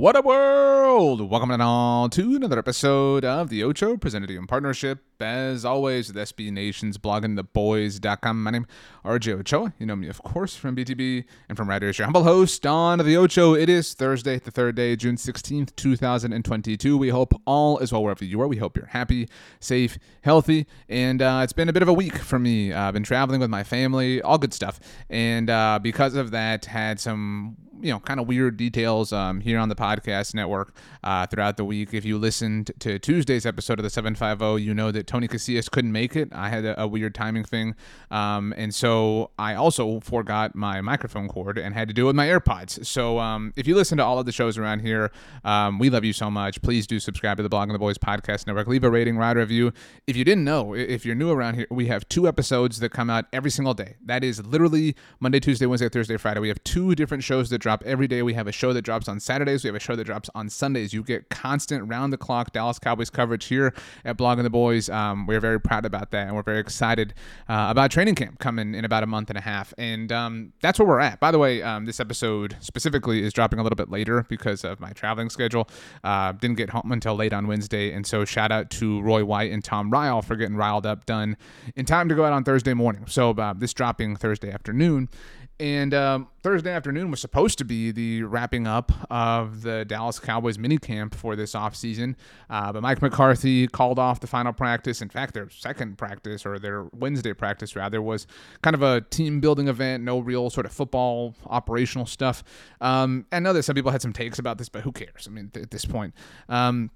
What a world! Welcome all to another episode of The Ocho, presented to you in partnership, as always, with SB Nation's bloggingtheboys.com. My name RJ Ochoa. You know me, of course, from BTB and from here, your humble host on The Ocho. It is Thursday, the third day, June 16th, 2022. We hope all is well wherever you are. We hope you're happy, safe, healthy, and uh, it's been a bit of a week for me. Uh, I've been traveling with my family, all good stuff, and uh, because of that, had some you know kind of weird details um, here on the podcast network uh, throughout the week. If you listened to Tuesday's episode of the 750, you know that Tony Casillas couldn't make it. I had a, a weird timing thing, um, and so I also forgot my microphone cord and had to do it with my AirPods. So um, if you listen to all of the shows around here, um, we love you so much. Please do subscribe to the Blogging the Boys podcast network. Leave a rating, write a review. If you didn't know, if you're new around here, we have two episodes that come out every single day. That is literally Monday, Tuesday, Wednesday, Thursday, Friday. We have two different shows that drop every day. We have a show that drops on Saturdays. We have a show that drops on Sundays. You get constant round the clock Dallas Cowboys coverage here at Blogging the Boys. Um, we're very proud about that, and we're very excited uh, about training camp coming in about a month and a half. And um, that's where we're at. By the way, um, this episode specifically is dropping a little bit later because of my traveling schedule. Uh, didn't get home until late on Wednesday, and so shout out to Roy White and Tom Ryle for getting riled up done in time to go out on Thursday morning. So uh, this dropping Thursday afternoon. And um, Thursday afternoon was supposed to be the wrapping up of the Dallas Cowboys minicamp for this offseason. Uh, but Mike McCarthy called off the final practice. In fact, their second practice, or their Wednesday practice rather, was kind of a team building event, no real sort of football operational stuff. Um, I know that some people had some takes about this, but who cares? I mean, th- at this point. Um,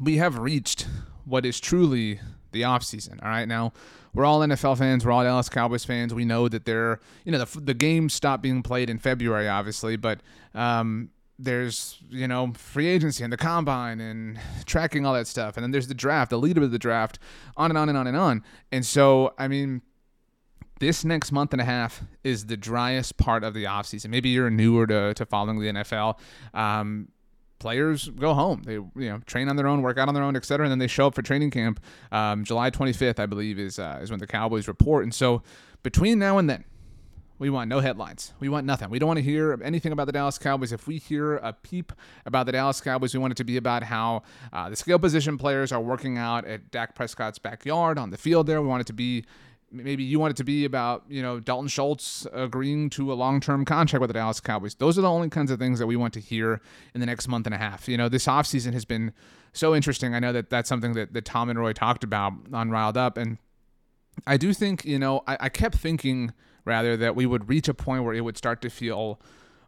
we have reached what is truly the offseason. All right. Now, we're all NFL fans. We're all Dallas Cowboys fans. We know that they're, you know, the, the game stopped being played in February, obviously, but um, there's, you know, free agency and the combine and tracking all that stuff. And then there's the draft, the lead of the draft, on and on and on and on. And so, I mean, this next month and a half is the driest part of the offseason. Maybe you're newer to, to following the NFL. Um, players go home. They you know train on their own, work out on their own, et cetera, And then they show up for training camp. Um, July 25th, I believe, is uh, is when the Cowboys report. And so between now and then, we want no headlines. We want nothing. We don't want to hear anything about the Dallas Cowboys. If we hear a peep about the Dallas Cowboys, we want it to be about how uh, the skill position players are working out at Dak Prescott's backyard on the field. There, we want it to be maybe you want it to be about you know Dalton Schultz agreeing to a long-term contract with the Dallas Cowboys. Those are the only kinds of things that we want to hear in the next month and a half. You know, this offseason has been so interesting. I know that that's something that, that Tom and Roy talked about on Riled Up, and I do think you know I, I kept thinking rather that we would reach a point where it would start to feel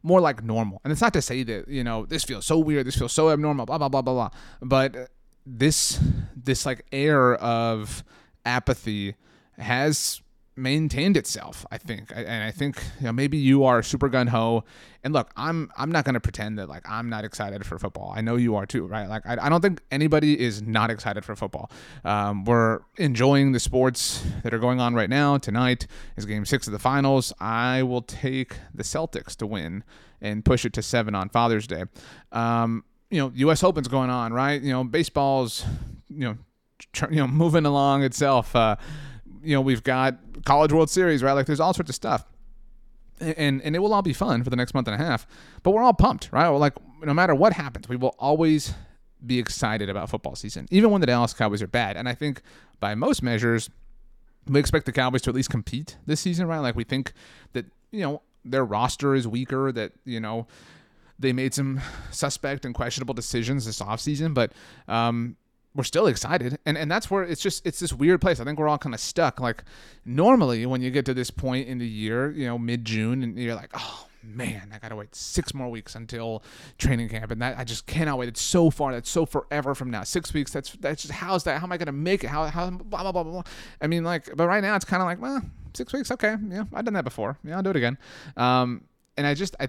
more like normal. And it's not to say that you know this feels so weird, this feels so abnormal, blah blah blah blah blah, but this this like air of apathy has maintained itself. I think, and I think you know maybe you are super gun ho. And look, I'm I'm not gonna pretend that like I'm not excited for football. I know you are too, right? Like I, I don't think anybody is not excited for football. Um, we're enjoying the sports that are going on right now. Tonight is Game Six of the Finals. I will take the Celtics to win and push it to seven on Father's Day. Um, you know, U.S. Open's going on, right? You know, baseball's you know, tr- you know, moving along itself. Uh, you know, we've got College World Series, right? Like there's all sorts of stuff. And and it will all be fun for the next month and a half. But we're all pumped, right? We're like no matter what happens, we will always be excited about football season, even when the Dallas Cowboys are bad. And I think by most measures, we expect the Cowboys to at least compete this season, right? Like we think that, you know, their roster is weaker, that, you know, they made some suspect and questionable decisions this offseason, but um, we're still excited. And and that's where it's just it's this weird place. I think we're all kind of stuck. Like normally when you get to this point in the year you know mid-june and you're like oh man i gotta wait six more weeks until training camp. And that i just cannot wait. It's so far that's so forever from now. Six weeks that's that's just how's that? How am i gonna make it? How how blah blah blah blah i mean like but right now it's kind of like well six weeks okay yeah i've done that before. Yeah i'll do it again. Um and i just i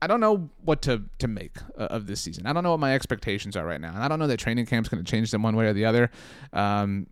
I don't know what to to make uh, of this season. I don't know what my expectations are right now, and I don't know that training camp's going to change them one way or the other. Um,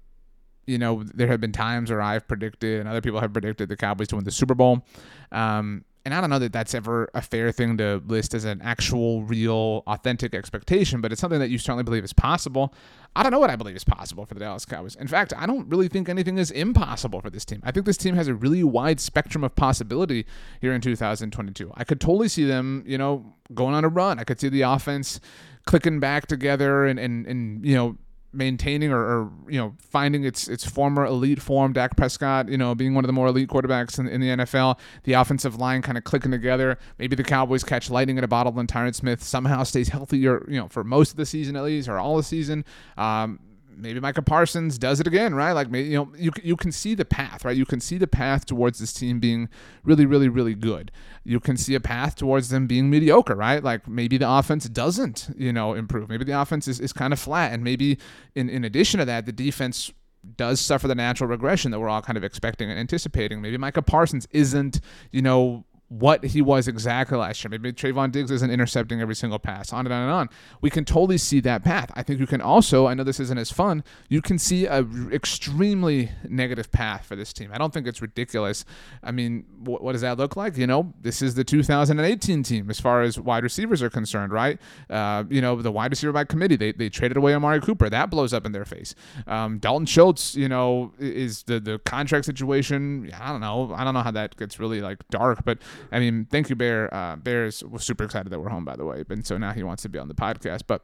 you know, there have been times where I've predicted, and other people have predicted the Cowboys to win the Super Bowl. Um, and I don't know that that's ever a fair thing to list as an actual, real, authentic expectation, but it's something that you certainly believe is possible. I don't know what I believe is possible for the Dallas Cowboys. In fact, I don't really think anything is impossible for this team. I think this team has a really wide spectrum of possibility here in 2022. I could totally see them, you know, going on a run. I could see the offense clicking back together and, and, and you know, maintaining or, or, you know finding its its former elite form. Dak Prescott, you know, being one of the more elite quarterbacks in, in the NFL. The offensive line kind of clicking together. Maybe the Cowboys catch lightning in a bottle, and Tyron Smith somehow stays healthy, or you know, for most of the season at least, or all the season. Um, maybe Micah Parsons does it again, right? Like you know you you can see the path, right? You can see the path towards this team being really, really, really good. You can see a path towards them being mediocre, right? Like maybe the offense doesn't, you know, improve. Maybe the offense is, is kind of flat, and maybe in in addition to that, the defense does suffer the natural regression that we're all kind of expecting and anticipating. Maybe Micah Parsons isn't, you know, what he was exactly last year. Maybe Trevon Diggs isn't intercepting every single pass, on and on and on. We can totally see that path. I think you can also, I know this isn't as fun, you can see a r- extremely negative path for this team. I don't think it's ridiculous. I mean, wh- what does that look like? You know, this is the 2018 team as far as wide receivers are concerned, right? Uh, you know, the wide receiver by committee, they, they traded away Amari Cooper. That blows up in their face. Um, Dalton Schultz, you know, is the, the contract situation. I don't know. I don't know how that gets really like dark, but I mean, thank you, Bear. Uh, Bears was super excited that we're home, by the way, and so now he wants to be on the podcast. But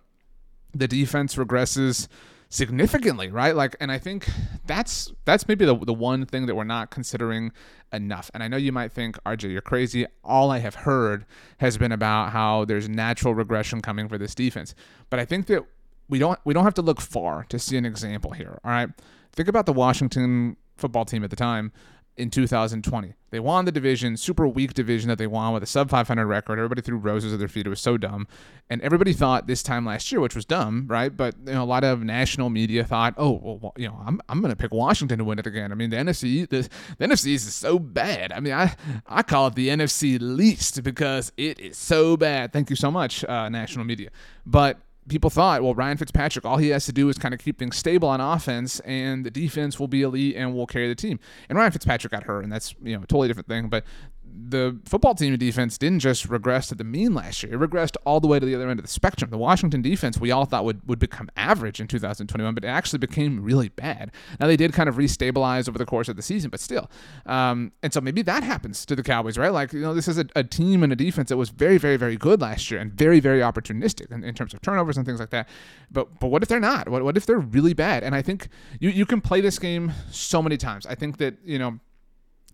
the defense regresses significantly, right? Like, and I think that's that's maybe the the one thing that we're not considering enough. And I know you might think, RJ, you're crazy. All I have heard has been about how there's natural regression coming for this defense, but I think that we don't we don't have to look far to see an example here. All right, think about the Washington football team at the time in 2020. They won the division, super weak division that they won with a sub 500 record. Everybody threw roses at their feet. It was so dumb. And everybody thought this time last year, which was dumb, right? But you know, a lot of national media thought, oh, well, you know, I'm, I'm going to pick Washington to win it again. I mean, the NFC, the, the NFC is so bad. I mean, I, I call it the NFC least because it is so bad. Thank you so much, uh, national media. But people thought, well, Ryan Fitzpatrick, all he has to do is kind of keep things stable on offense, and the defense will be elite and will carry the team. And Ryan Fitzpatrick got hurt, and that's you know a totally different thing. But the football team defense didn't just regress to the mean last year. It regressed all the way to the other end of the spectrum. The Washington defense we all thought would, would become average in 2021, but it actually became really bad. Now they did kind of restabilize over the course of the season, but still. Um, and so maybe that happens to the Cowboys, right? Like, you know, this is a, a, team and a defense that was very, very, very good last year and very, very opportunistic in, in terms of turnovers and things like that. But but what if they're not? What, what if they're really bad? And I think you, you can play this game so many times. I think that, you know,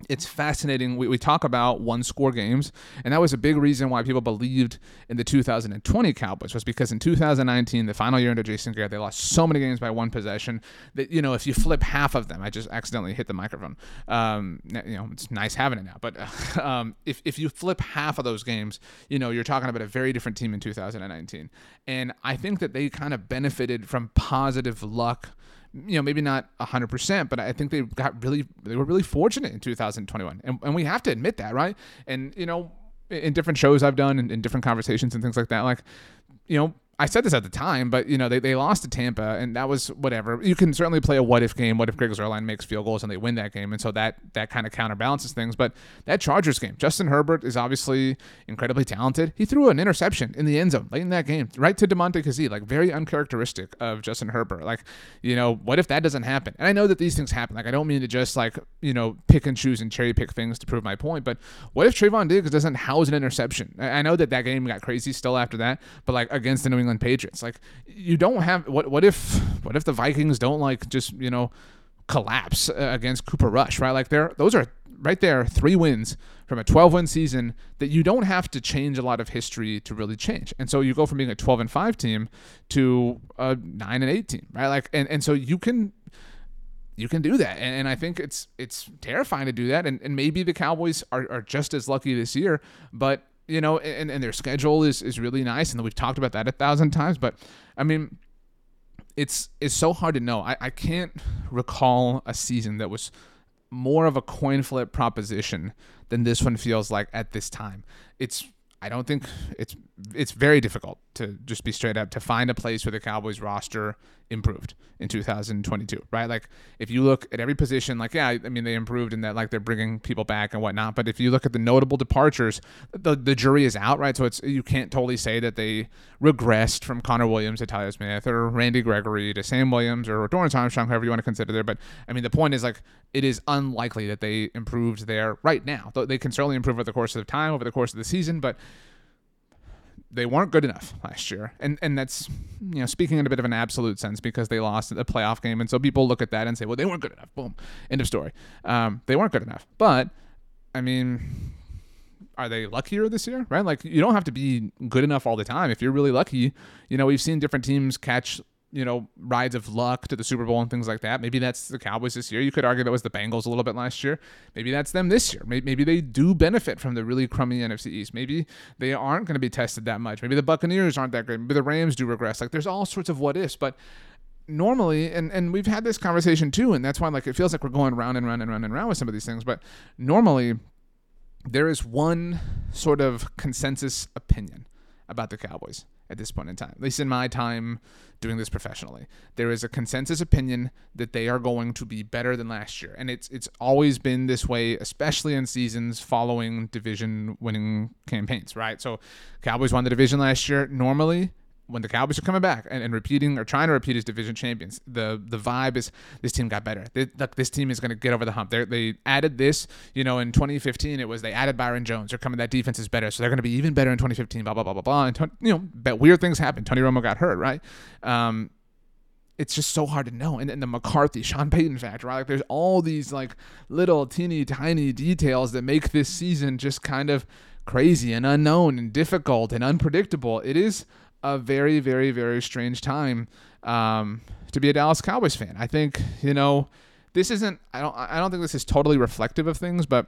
it's fascinating. We, we talk about one score games, and that was a big reason why people believed in the 2020 Cowboys was because in 2019, the final year under Jason Garrett, they lost so many games by one possession that you know if you flip half of them, I just accidentally hit the microphone. Um, you know, it's nice having it now, but um, if if you flip half of those games, you know, you're talking about a very different team in 2019, and I think that they kind of benefited from positive luck you know, maybe not 100%, but I think they got really, they were really fortunate in 2021. And, and we have to admit that, right? And, you know, in different shows I've done and in different conversations and things like that, like, you know, I said this at the time, but you know they, they lost to Tampa, and that was whatever. You can certainly play a what if game. What if Greg Zuerlein makes field goals and they win that game, and so that that kind of counterbalances things. But that Chargers game, Justin Herbert is obviously incredibly talented. He threw an interception in the end zone late in that game, right to Damontae Kazee, like very uncharacteristic of Justin Herbert. Like, you know, what if that doesn't happen? And I know that these things happen. Like, I don't mean to just like you know pick and choose and cherry pick things to prove my point. But what if Trevon Diggs doesn't house an interception? I know that that game got crazy still after that, but like against the New England Patriots, like you don't have what what if what if the Vikings don't like just you know collapse uh, against Cooper Rush right? Like there those are right there three wins from a 12 win season that you don't have to change a lot of history to really change. And so you go from being a 12 and 5 team to a 9 and 8 team right? Like and, and so you can you can do that. And, and i think it's it's terrifying to do that. And, and maybe the cowboys are, are just as lucky this year but you know, and, and their schedule is, is really nice. And we've talked about that a thousand times. But I mean, it's it's so hard to know. I, I can't recall a season that was more of a coin flip proposition than this one feels like at this time. It's I don't think it's it's very difficult to just be straight up to find a place where the Cowboys roster improved in 2022, right? Like if you look at every position, like yeah, I mean they improved in that like they're bringing people back and whatnot. But if you look at the notable departures, the the jury is out, right? So it's you can't totally say that they regressed from Connor Williams to Tyler Smith or Randy Gregory to Sam Williams or Dorance Armstrong, however you want to consider there. But I mean the point is like it is unlikely that they improved there right now. They can certainly improve over the course of time, over the course of the season, but they weren't good enough last year. And and that's you know speaking in a bit of an absolute sense because they lost a playoff game, and so people look at that and say, well, they weren't good enough. Boom, end of story. Um, they weren't good enough. But I mean, are they luckier this year? Right? Like you don't have to be good enough all the time. If you're really lucky, you know we've seen different teams catch you know, rides of luck to the Super Bowl and things like that. Maybe that's the Cowboys this year. You could argue that was the Bengals a little bit last year. Maybe that's them this year. Maybe, maybe they do benefit from the really crummy NFC East. Maybe they aren't going to be tested that much. Maybe the Buccaneers aren't that great. Maybe the Rams do regress. Like there's all sorts of what ifs, but normally and and we've had this conversation too and that's why like it feels like we're going round and round and round and round with some of these things but normally there is one sort of consensus opinion about the Cowboys at this point in time, at least in my time doing this professionally. There is a consensus opinion that they are going to be better than last year. And it's it's always been this way, especially in seasons following division winning campaigns, right? So Cowboys won the division last year. Normally, when the Cowboys are coming back and, and, repeating or trying to repeat as division champions, the the vibe is this team got better. They, look, this team is going to get over the hump. They're, they added this, you know, in 2015 it was they added Byron Jones. They're coming. That defense is better, so they're going to be even better in 2015. Blah blah blah blah blah. And you know, but weird things happen. Tony Romo got hurt, right? Um, it's just so hard to know. And then the McCarthy, Sean Payton factor, right? Like there's all these like little teeny tiny details that make this season just kind of crazy and unknown and difficult and unpredictable. It is a very, very, very strange time um, to be a Dallas Cowboys fan. I think you know this isn't. I don't. I don't think this is totally reflective of things, but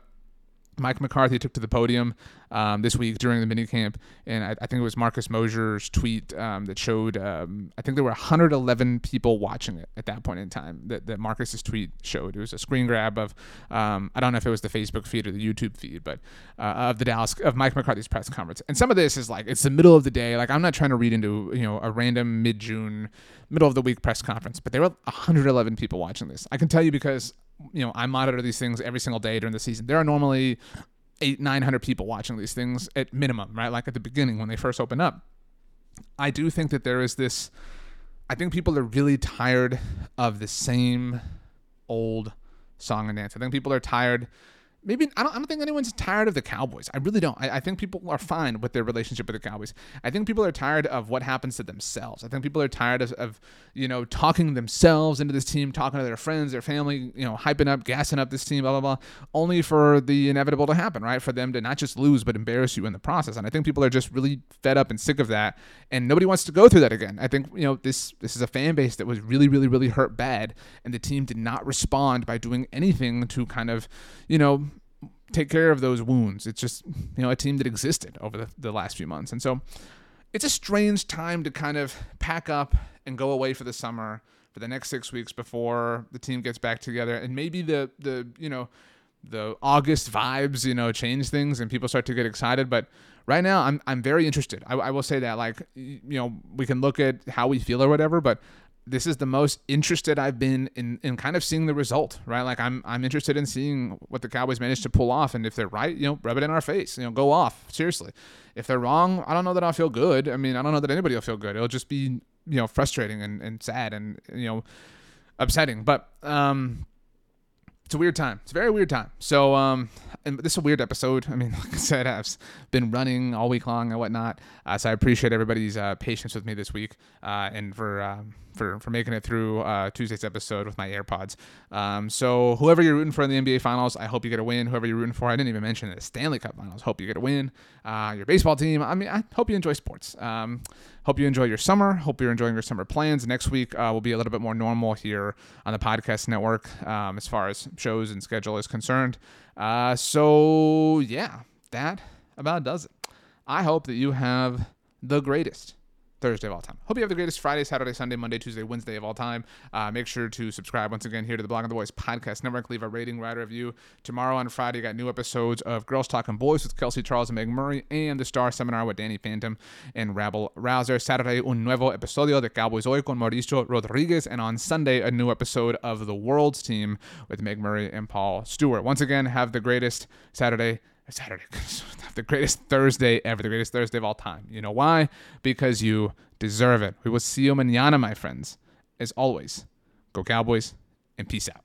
Mike McCarthy took to the podium um, this week during the minicamp, and I, I, think it was Marcus Mosher's tweet um, that showed. Um, I think there were 111 people watching it at that point in time. That, that Marcus's tweet showed. It was a screen grab of. Um, I don't know if it was the Facebook feed or the YouTube feed, but uh, of the Dallas of Mike McCarthy's press conference. And some of this is like it's the middle of the day. Like I'm not trying to read into you know a random mid June, middle of the week press conference, but there were 111 people watching this. I can tell you because you know, I monitor these things every single day during the season. There are normally eight, nine hundred people watching these things at minimum, right? Like at the beginning when they first open up. I do think that there is this. I think people are really tired of the same old song and dance. I think people are tired maybe I don't, I don't think anyone's tired of the Cowboys. I really don't. I, I, think people are fine with their relationship with the Cowboys. I think people are tired of what happens to themselves. I think people are tired of, of you know talking themselves into this team, talking to their friends, their family, you know, hyping up, gassing up this team, blah blah blah, only for the inevitable to happen, right? For them to not just lose but embarrass you in the process. And I think people are just really fed up and sick of that, and nobody wants to go through that again. I think you know this this is a fan base that was really really really hurt bad, and the team did not respond by doing anything to kind of you know take care of those wounds. It's just, you know, a team that existed over the, the last few months. And so it's a strange time to kind of pack up and go away for the summer for the next six weeks before the team gets back together. And maybe the, the you know, the August vibes, you know, change things and people start to get excited. But right now, I'm, I'm very interested. I, I will say that, like, you know, we can look at how we feel or whatever, but this is the most interested I've been in, in kind of seeing the result, right? Like I'm I'm interested in seeing what the Cowboys managed to pull off, and if they're right, you know, rub it in our face, you know, go off seriously. If they're wrong, I don't know that I'll feel good. I mean, I don't know that anybody will feel good. It'll just be you know frustrating and, and sad and you know upsetting. But um, it's a weird time. It's a very weird time. So um, and this is a weird episode. I mean, like I said, I've been running all week long and whatnot. Uh, so I appreciate everybody's uh, patience with me this week uh, and for um, for for making it through uh, Tuesday's episode with my AirPods. Um, so whoever you're rooting for in the NBA Finals, I hope you get a win. Whoever you're rooting for, I didn't even mention the Stanley Cup Finals. Hope you get a win. Uh, your baseball team. I mean, I hope you enjoy sports. Um, hope you enjoy your summer. Hope you're enjoying your summer plans. Next week uh, will be a little bit more normal here on the podcast network um, as far as shows and schedule is concerned. Uh, so, yeah, that about does it. I hope that you have the greatest Thursday of all time. Hope you have the greatest Friday, Saturday, Sunday, Monday, Tuesday, Wednesday of all time. Uh, make sure to subscribe once again here to the Blogging the Boys podcast network. Leave a rating, write a review. Tomorrow on Friday, you got new episodes of Girls Talking Boys with Kelsey Charles and Meg Murray, and the Star Seminar with Danny Phantom and Rabble Rouser. Saturday, un nuevo episodio de Cowboys Hoy con Mauricio Rodriguez, and on Sunday, a new episode of The World's Team with Meg Murray and Paul Stewart. Once again, have the greatest Saturday. Saturday, the greatest Thursday ever, the greatest Thursday of all time. You know why? Because you deserve it. We will see you mañana, my friends. As always, go Cowboys and peace out.